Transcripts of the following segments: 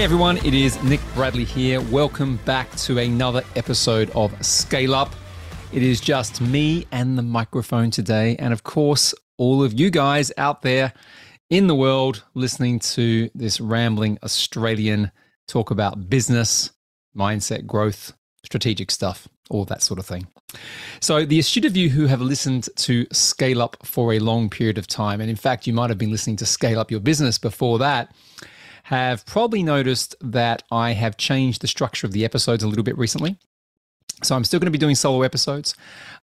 Hey everyone, it is Nick Bradley here. Welcome back to another episode of Scale Up. It is just me and the microphone today, and of course, all of you guys out there in the world listening to this rambling Australian talk about business, mindset, growth, strategic stuff, all that sort of thing. So, the astute of you who have listened to Scale Up for a long period of time, and in fact, you might have been listening to Scale Up Your Business before that have probably noticed that I have changed the structure of the episodes a little bit recently. So I'm still going to be doing solo episodes.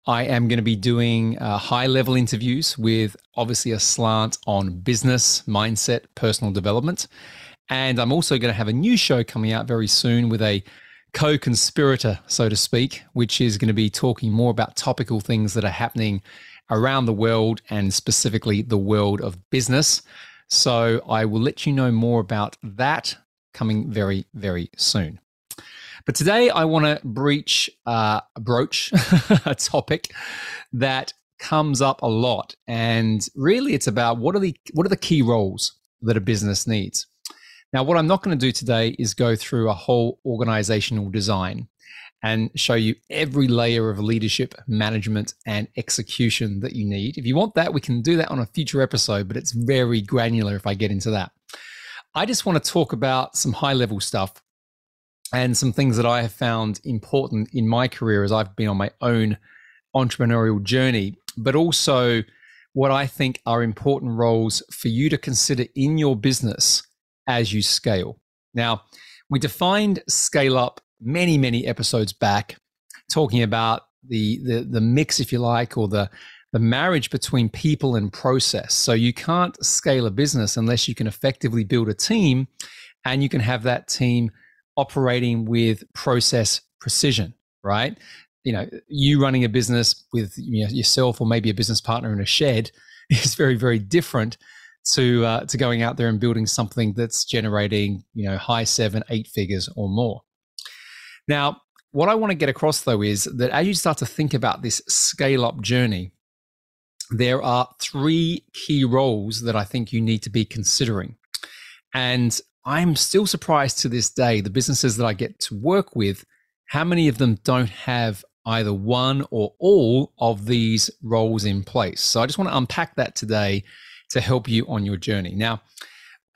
I am going to be doing uh, high level interviews with obviously a slant on business, mindset, personal development. And I'm also going to have a new show coming out very soon with a co conspirator, so to speak, which is going to be talking more about topical things that are happening around the world and specifically the world of business. So I will let you know more about that coming very, very soon. But today I want to breach, uh, broach a topic that comes up a lot, and really it's about what are the what are the key roles that a business needs. Now, what I'm not going to do today is go through a whole organizational design and show you every layer of leadership, management, and execution that you need. If you want that, we can do that on a future episode, but it's very granular if I get into that. I just want to talk about some high level stuff and some things that I have found important in my career as I've been on my own entrepreneurial journey, but also what I think are important roles for you to consider in your business as you scale. Now, we defined scale up many, many episodes back, talking about the the the mix, if you like, or the the marriage between people and process. So you can't scale a business unless you can effectively build a team and you can have that team operating with process precision, right? You know, you running a business with you know, yourself or maybe a business partner in a shed is very, very different to uh, to going out there and building something that's generating you know high seven, eight figures or more. Now, what I want to get across though is that as you start to think about this scale up journey, there are three key roles that I think you need to be considering. And I'm still surprised to this day, the businesses that I get to work with, how many of them don't have either one or all of these roles in place. So I just want to unpack that today to help you on your journey. Now,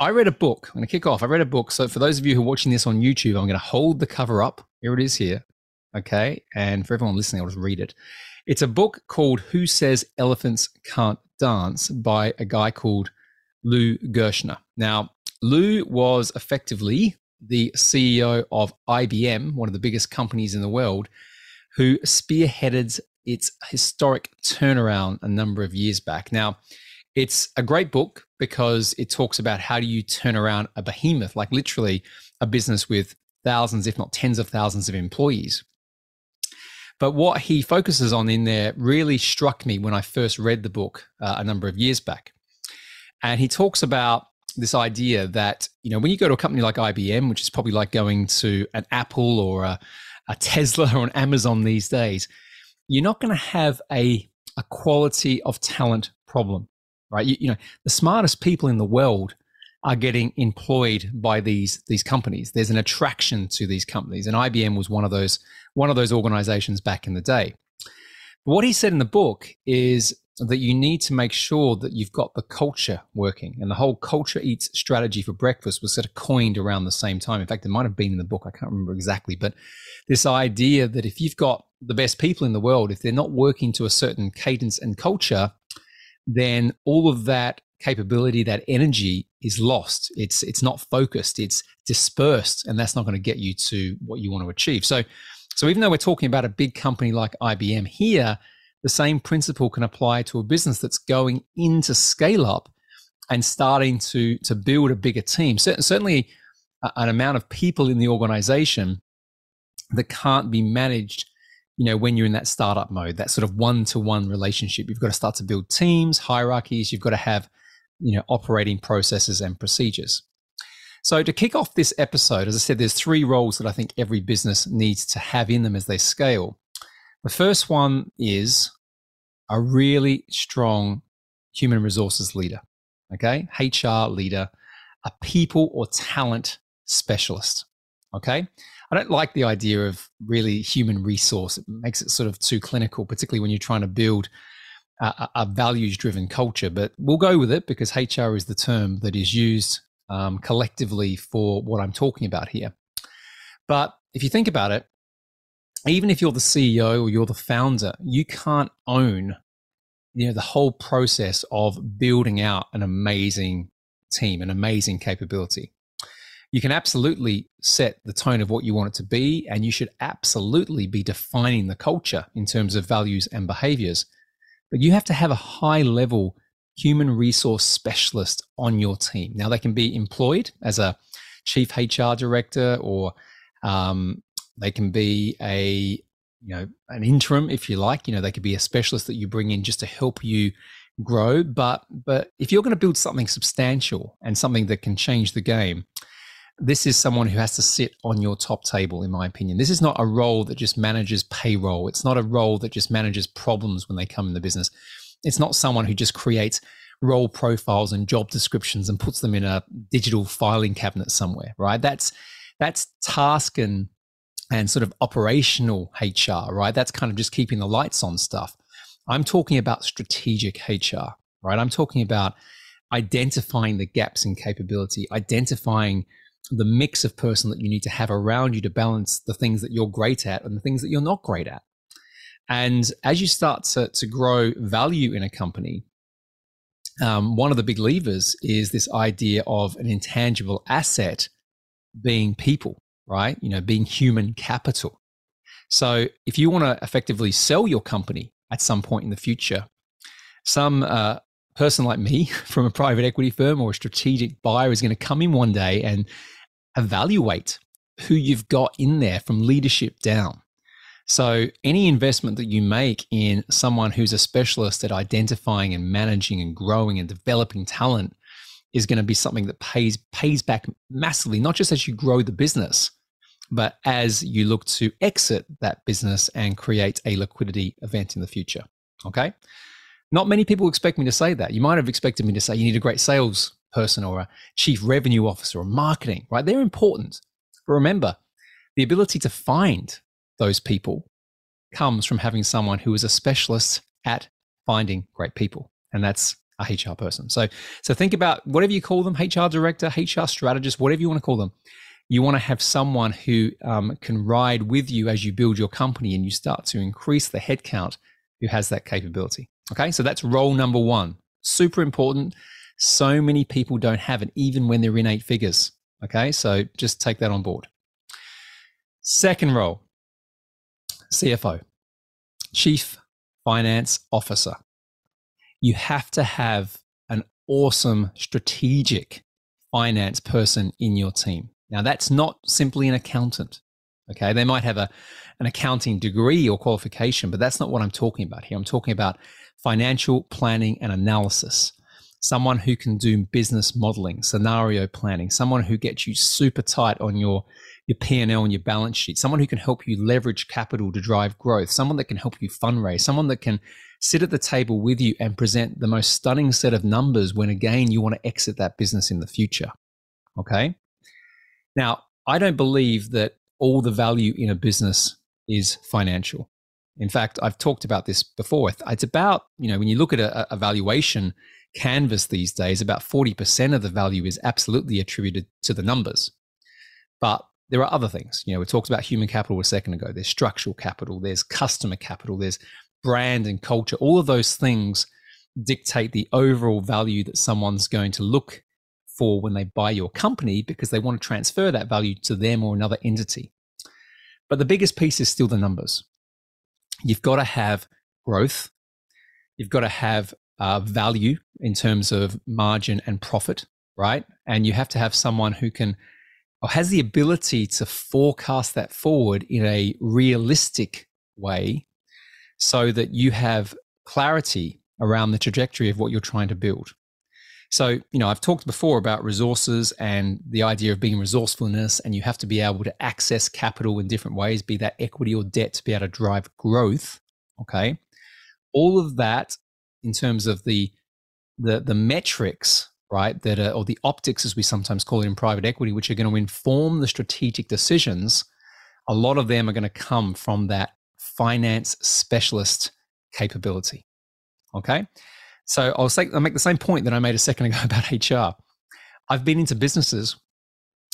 I read a book. I'm going to kick off. I read a book. So for those of you who are watching this on YouTube, I'm going to hold the cover up. Here it is here. Okay. And for everyone listening, I'll just read it. It's a book called Who Says Elephants Can't Dance by a guy called Lou Gerstner. Now, Lou was effectively the CEO of IBM, one of the biggest companies in the world, who spearheaded its historic turnaround a number of years back. Now, it's a great book because it talks about how do you turn around a behemoth, like literally a business with thousands, if not tens of thousands of employees. But what he focuses on in there really struck me when I first read the book uh, a number of years back. And he talks about this idea that, you know, when you go to a company like IBM, which is probably like going to an Apple or a, a Tesla or an Amazon these days, you're not going to have a, a quality of talent problem right? You, you, know, the smartest people in the world are getting employed by these these companies. There's an attraction to these companies, and IBM was one of those one of those organizations back in the day. But what he said in the book is that you need to make sure that you've got the culture working, and the whole culture eats strategy for breakfast was sort of coined around the same time. In fact, it might have been in the book. I can't remember exactly, but this idea that if you've got the best people in the world, if they're not working to a certain cadence and culture, then all of that capability, that energy is lost. It's it's not focused. It's dispersed, and that's not going to get you to what you want to achieve. So, so even though we're talking about a big company like IBM here, the same principle can apply to a business that's going into scale up and starting to to build a bigger team. Certainly, an amount of people in the organization that can't be managed you know when you're in that startup mode that sort of one-to-one relationship you've got to start to build teams hierarchies you've got to have you know operating processes and procedures so to kick off this episode as i said there's three roles that i think every business needs to have in them as they scale the first one is a really strong human resources leader okay hr leader a people or talent specialist. Okay. I don't like the idea of really human resource. It makes it sort of too clinical, particularly when you're trying to build a, a values driven culture. But we'll go with it because HR is the term that is used um, collectively for what I'm talking about here. But if you think about it, even if you're the CEO or you're the founder, you can't own you know the whole process of building out an amazing team, an amazing capability. You can absolutely set the tone of what you want it to be, and you should absolutely be defining the culture in terms of values and behaviors. But you have to have a high level human resource specialist on your team. Now, they can be employed as a chief HR director, or um, they can be a you know an interim if you like. You know, they could be a specialist that you bring in just to help you grow. But but if you're going to build something substantial and something that can change the game, this is someone who has to sit on your top table, in my opinion. This is not a role that just manages payroll. It's not a role that just manages problems when they come in the business. It's not someone who just creates role profiles and job descriptions and puts them in a digital filing cabinet somewhere, right? That's that's task and and sort of operational HR, right? That's kind of just keeping the lights on stuff. I'm talking about strategic HR, right? I'm talking about identifying the gaps in capability, identifying the mix of person that you need to have around you to balance the things that you're great at and the things that you're not great at. And as you start to, to grow value in a company, um, one of the big levers is this idea of an intangible asset being people, right? You know, being human capital. So if you want to effectively sell your company at some point in the future, some uh, person like me from a private equity firm or a strategic buyer is going to come in one day and evaluate who you've got in there from leadership down. So, any investment that you make in someone who's a specialist at identifying and managing and growing and developing talent is going to be something that pays pays back massively, not just as you grow the business, but as you look to exit that business and create a liquidity event in the future. Okay. Not many people expect me to say that. You might have expected me to say you need a great sales person or a chief revenue officer or marketing, right? They're important. But remember, the ability to find those people comes from having someone who is a specialist at finding great people. And that's a HR person. So, so think about whatever you call them, HR director, HR strategist, whatever you want to call them. You want to have someone who um, can ride with you as you build your company and you start to increase the headcount who has that capability. Okay, so that's role number one. Super important. So many people don't have it, even when they're in eight figures. Okay, so just take that on board. Second role CFO, Chief Finance Officer. You have to have an awesome strategic finance person in your team. Now, that's not simply an accountant. Okay, they might have a, an accounting degree or qualification, but that's not what I'm talking about here. I'm talking about financial planning and analysis someone who can do business modeling, scenario planning, someone who gets you super tight on your your P&L and your balance sheet, someone who can help you leverage capital to drive growth, someone that can help you fundraise, someone that can sit at the table with you and present the most stunning set of numbers when again you want to exit that business in the future. Okay? Now, I don't believe that all the value in a business is financial. In fact, I've talked about this before. It's about, you know, when you look at a, a valuation, canvas these days, about 40% of the value is absolutely attributed to the numbers. But there are other things. You know, we talked about human capital a second ago. There's structural capital, there's customer capital, there's brand and culture. All of those things dictate the overall value that someone's going to look for when they buy your company because they want to transfer that value to them or another entity. But the biggest piece is still the numbers. You've got to have growth. You've got to have uh, value in terms of margin and profit, right? And you have to have someone who can or has the ability to forecast that forward in a realistic way so that you have clarity around the trajectory of what you're trying to build. So, you know, I've talked before about resources and the idea of being resourcefulness, and you have to be able to access capital in different ways, be that equity or debt to be able to drive growth. Okay. All of that in terms of the the the metrics right? That are, or the optics, as we sometimes call it in private equity, which are going to inform the strategic decisions. A lot of them are going to come from that finance specialist capability. Okay. So I'll say I'll make the same point that I made a second ago about HR. I've been into businesses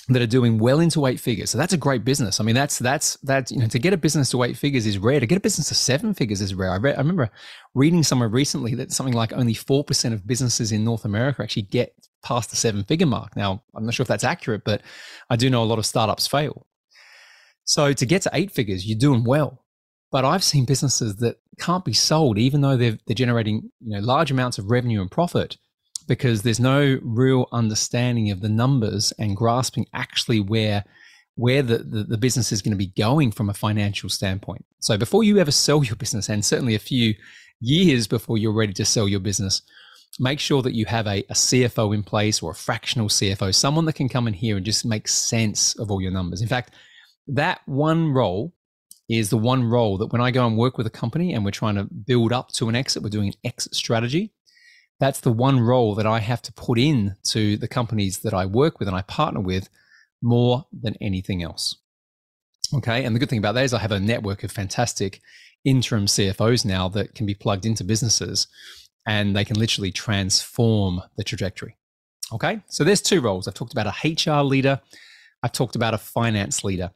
that are doing well into eight figures. So that's a great business. I mean, that's that's that you know to get a business to eight figures is rare. To get a business to seven figures is rare. I, read, I remember reading somewhere recently that something like only four percent of businesses in North America actually get past the seven figure mark. Now, I'm not sure if that's accurate, but I do know a lot of startups fail. So to get to eight figures, you're doing well. But I've seen businesses that can't be sold, even though they're they're generating you know large amounts of revenue and profit because there's no real understanding of the numbers and grasping actually where where the, the, the, business is going to be going from a financial standpoint. So before you ever sell your business, and certainly a few years before you're ready to sell your business, make sure that you have a, a CFO in place or a fractional CFO, someone that can come in here and just make sense of all your numbers. In fact, that one role is the one role that when I go and work with a company and we're trying to build up to an exit, we're doing an exit strategy that's the one role that I have to put in to the companies that I work with and I partner with more than anything else. Okay. And the good thing about that is I have a network of fantastic interim CFOs now that can be plugged into businesses and they can literally transform the trajectory. Okay. So there's two roles. I've talked about a HR leader, I've talked about a finance leader.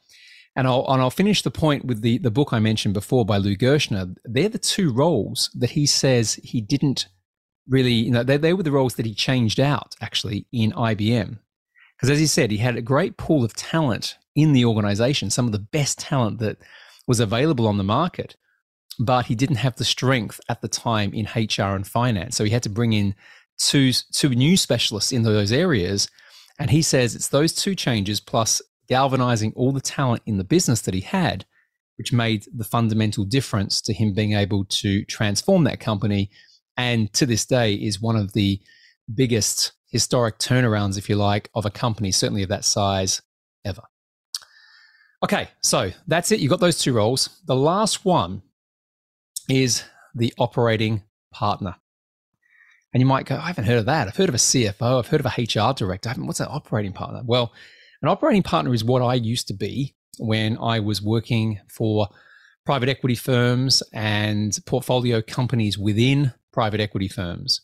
And I'll, and I'll finish the point with the, the book I mentioned before by Lou Gerstner. They're the two roles that he says he didn't really, you know, they, they were the roles that he changed out actually in IBM. Because as he said, he had a great pool of talent in the organization, some of the best talent that was available on the market, but he didn't have the strength at the time in HR and finance. So he had to bring in two, two new specialists in those areas. And he says it's those two changes plus galvanizing all the talent in the business that he had, which made the fundamental difference to him being able to transform that company and to this day is one of the biggest historic turnarounds, if you like, of a company, certainly of that size ever. Okay, so that's it. You've got those two roles. The last one is the operating partner. And you might go, I haven't heard of that. I've heard of a CFO, I've heard of a HR director. what's an operating partner? Well, an operating partner is what I used to be when I was working for private equity firms and portfolio companies within private equity firms.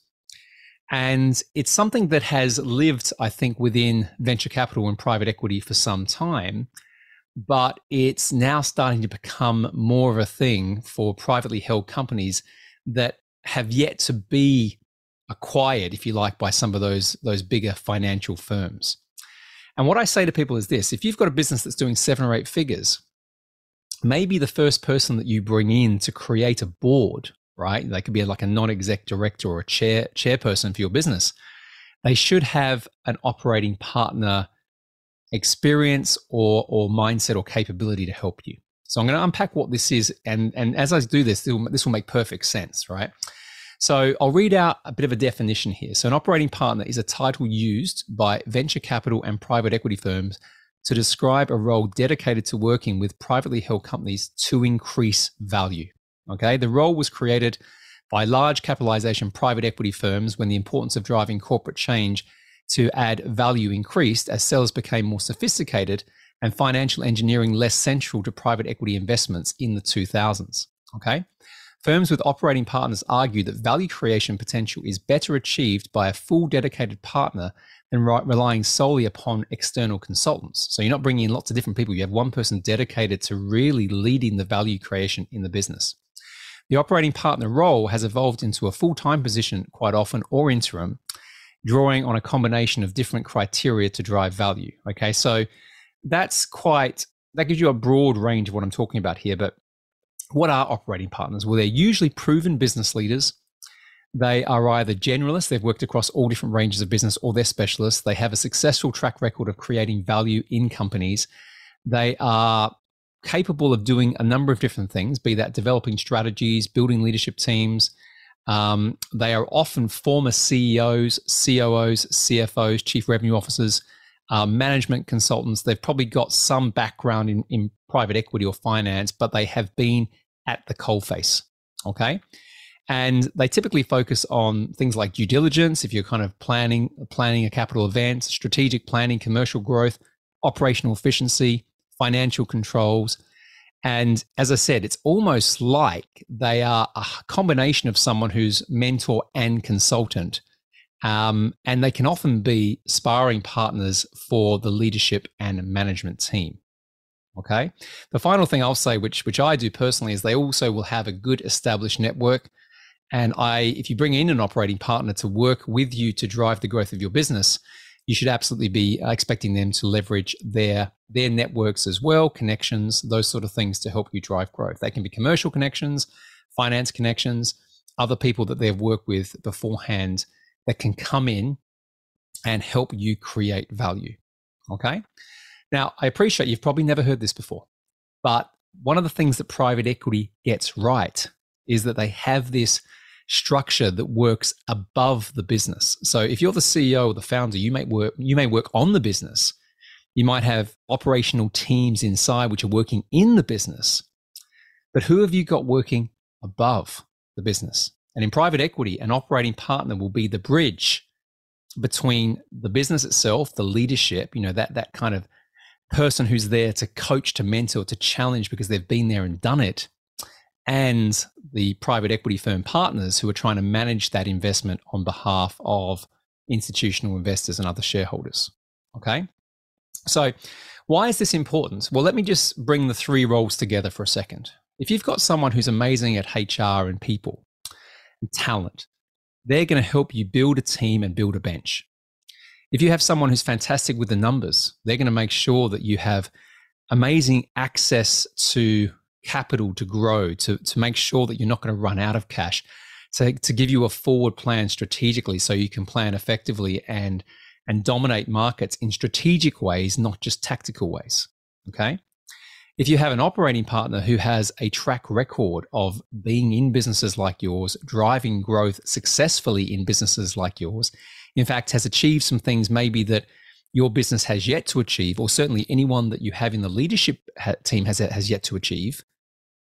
And it's something that has lived, I think, within venture capital and private equity for some time, but it's now starting to become more of a thing for privately held companies that have yet to be acquired, if you like, by some of those, those bigger financial firms. And what I say to people is this if you've got a business that's doing seven or eight figures, maybe the first person that you bring in to create a board right? They could be like a non-exec director or a chair chairperson for your business. They should have an operating partner experience or or mindset or capability to help you. So I'm going to unpack what this is, and and as I do this, this will make perfect sense, right? So I'll read out a bit of a definition here. So an operating partner is a title used by venture capital and private equity firms to describe a role dedicated to working with privately held companies to increase value. Okay, the role was created by large capitalization private equity firms when the importance of driving corporate change to add value increased as sellers became more sophisticated and financial engineering less central to private equity investments in the 2000s. Okay. Firms with operating partners argue that value creation potential is better achieved by a full dedicated partner than re- relying solely upon external consultants. So you're not bringing in lots of different people. You have one person dedicated to really leading the value creation in the business. The operating partner role has evolved into a full time position quite often or interim, drawing on a combination of different criteria to drive value. Okay, so that's quite, that gives you a broad range of what I'm talking about here. But what are operating partners? Well, they're usually proven business leaders. They are either generalists, they've worked across all different ranges of business, or they're specialists. They have a successful track record of creating value in companies. They are capable of doing a number of different things, be that developing strategies, building leadership teams. Um, they are often former CEOs, COOs, CFOs, chief revenue officers, uh, management consultants. They've probably got some background in, in private equity or finance, but they have been at the coalface. Okay. And they typically focus on things like due diligence, if you're kind of planning planning a capital event, strategic planning, commercial growth, operational efficiency, financial controls. And as I said, it's almost like they are a combination of someone who's mentor and consultant. Um, and they can often be sparring partners for the leadership and management team. Okay. The final thing I'll say, which which I do personally, is they also will have a good established network. And I, if you bring in an operating partner to work with you to drive the growth of your business, you should absolutely be uh, expecting them to leverage their their networks as well, connections, those sort of things to help you drive growth. They can be commercial connections, finance connections, other people that they've worked with beforehand that can come in and help you create value. Okay. Now, I appreciate you've probably never heard this before, but one of the things that private equity gets right is that they have this structure that works above the business. So if you're the CEO or the founder, you may work you may work on the business. You might have operational teams inside which are working in the business. But who have you got working above the business? And in private equity, an operating partner will be the bridge between the business itself, the leadership, you know, that that kind of person who's there to coach, to mentor, to challenge because they've been there and done it, and the private equity firm partners who are trying to manage that investment on behalf of institutional investors and other shareholders. Okay. So, why is this important? Well, let me just bring the three roles together for a second. If you've got someone who's amazing at HR and people and talent, they're going to help you build a team and build a bench. If you have someone who's fantastic with the numbers, they're going to make sure that you have amazing access to capital to grow, to, to make sure that you're not going to run out of cash, to, to give you a forward plan strategically so you can plan effectively and, and dominate markets in strategic ways, not just tactical ways. Okay. If you have an operating partner who has a track record of being in businesses like yours, driving growth successfully in businesses like yours, in fact, has achieved some things maybe that your business has yet to achieve, or certainly anyone that you have in the leadership team has, has yet to achieve,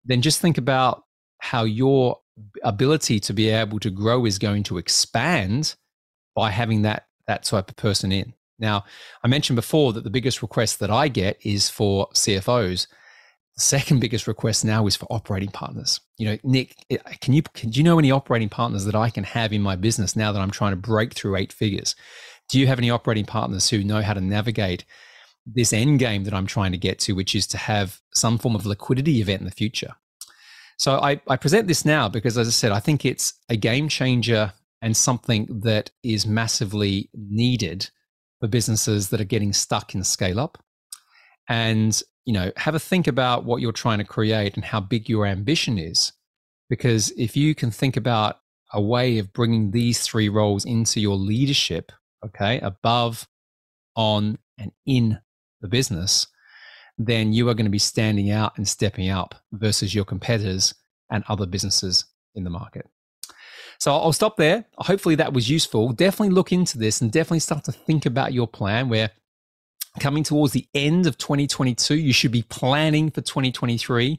then just think about how your ability to be able to grow is going to expand by having that that type of person in. Now, I mentioned before that the biggest request that I get is for CFOs. The second biggest request now is for operating partners. You know, Nick, eh, can you can do you know any operating partners that I can have in my business now that I'm trying to break through eight figures? Do you have any operating partners who know how to navigate this end game that I'm trying to get to, which is to have some form of liquidity event in the future? So I, I present this now because, as I said, I think it's a game changer and something that is massively needed for businesses that are getting stuck in scale up. And you know, have a think about what you're trying to create and how big your ambition is. Because if you can think about a way of bringing these three roles into your leadership, okay, above, on, and in the business, then you are going to be standing out and stepping up versus your competitors and other businesses in the market. So I'll stop there. Hopefully that was useful. Definitely look into this and definitely start to think about your plan where coming towards the end of 2022, you should be planning for 2023.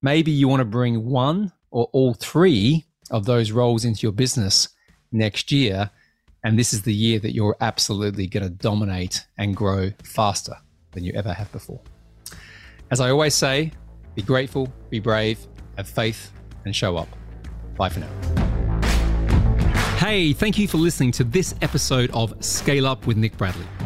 Maybe you want to bring one or all three of those roles into your business next year. And this is the year that you're absolutely going to dominate and grow faster than you ever have before. As I always say, be grateful, be brave, have faith, and show up. Bye for now. Hey, thank you for listening to this episode of Scale Up with Nick Bradley.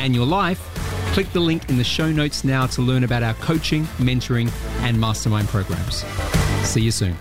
and your life, click the link in the show notes now to learn about our coaching, mentoring, and mastermind programs. See you soon.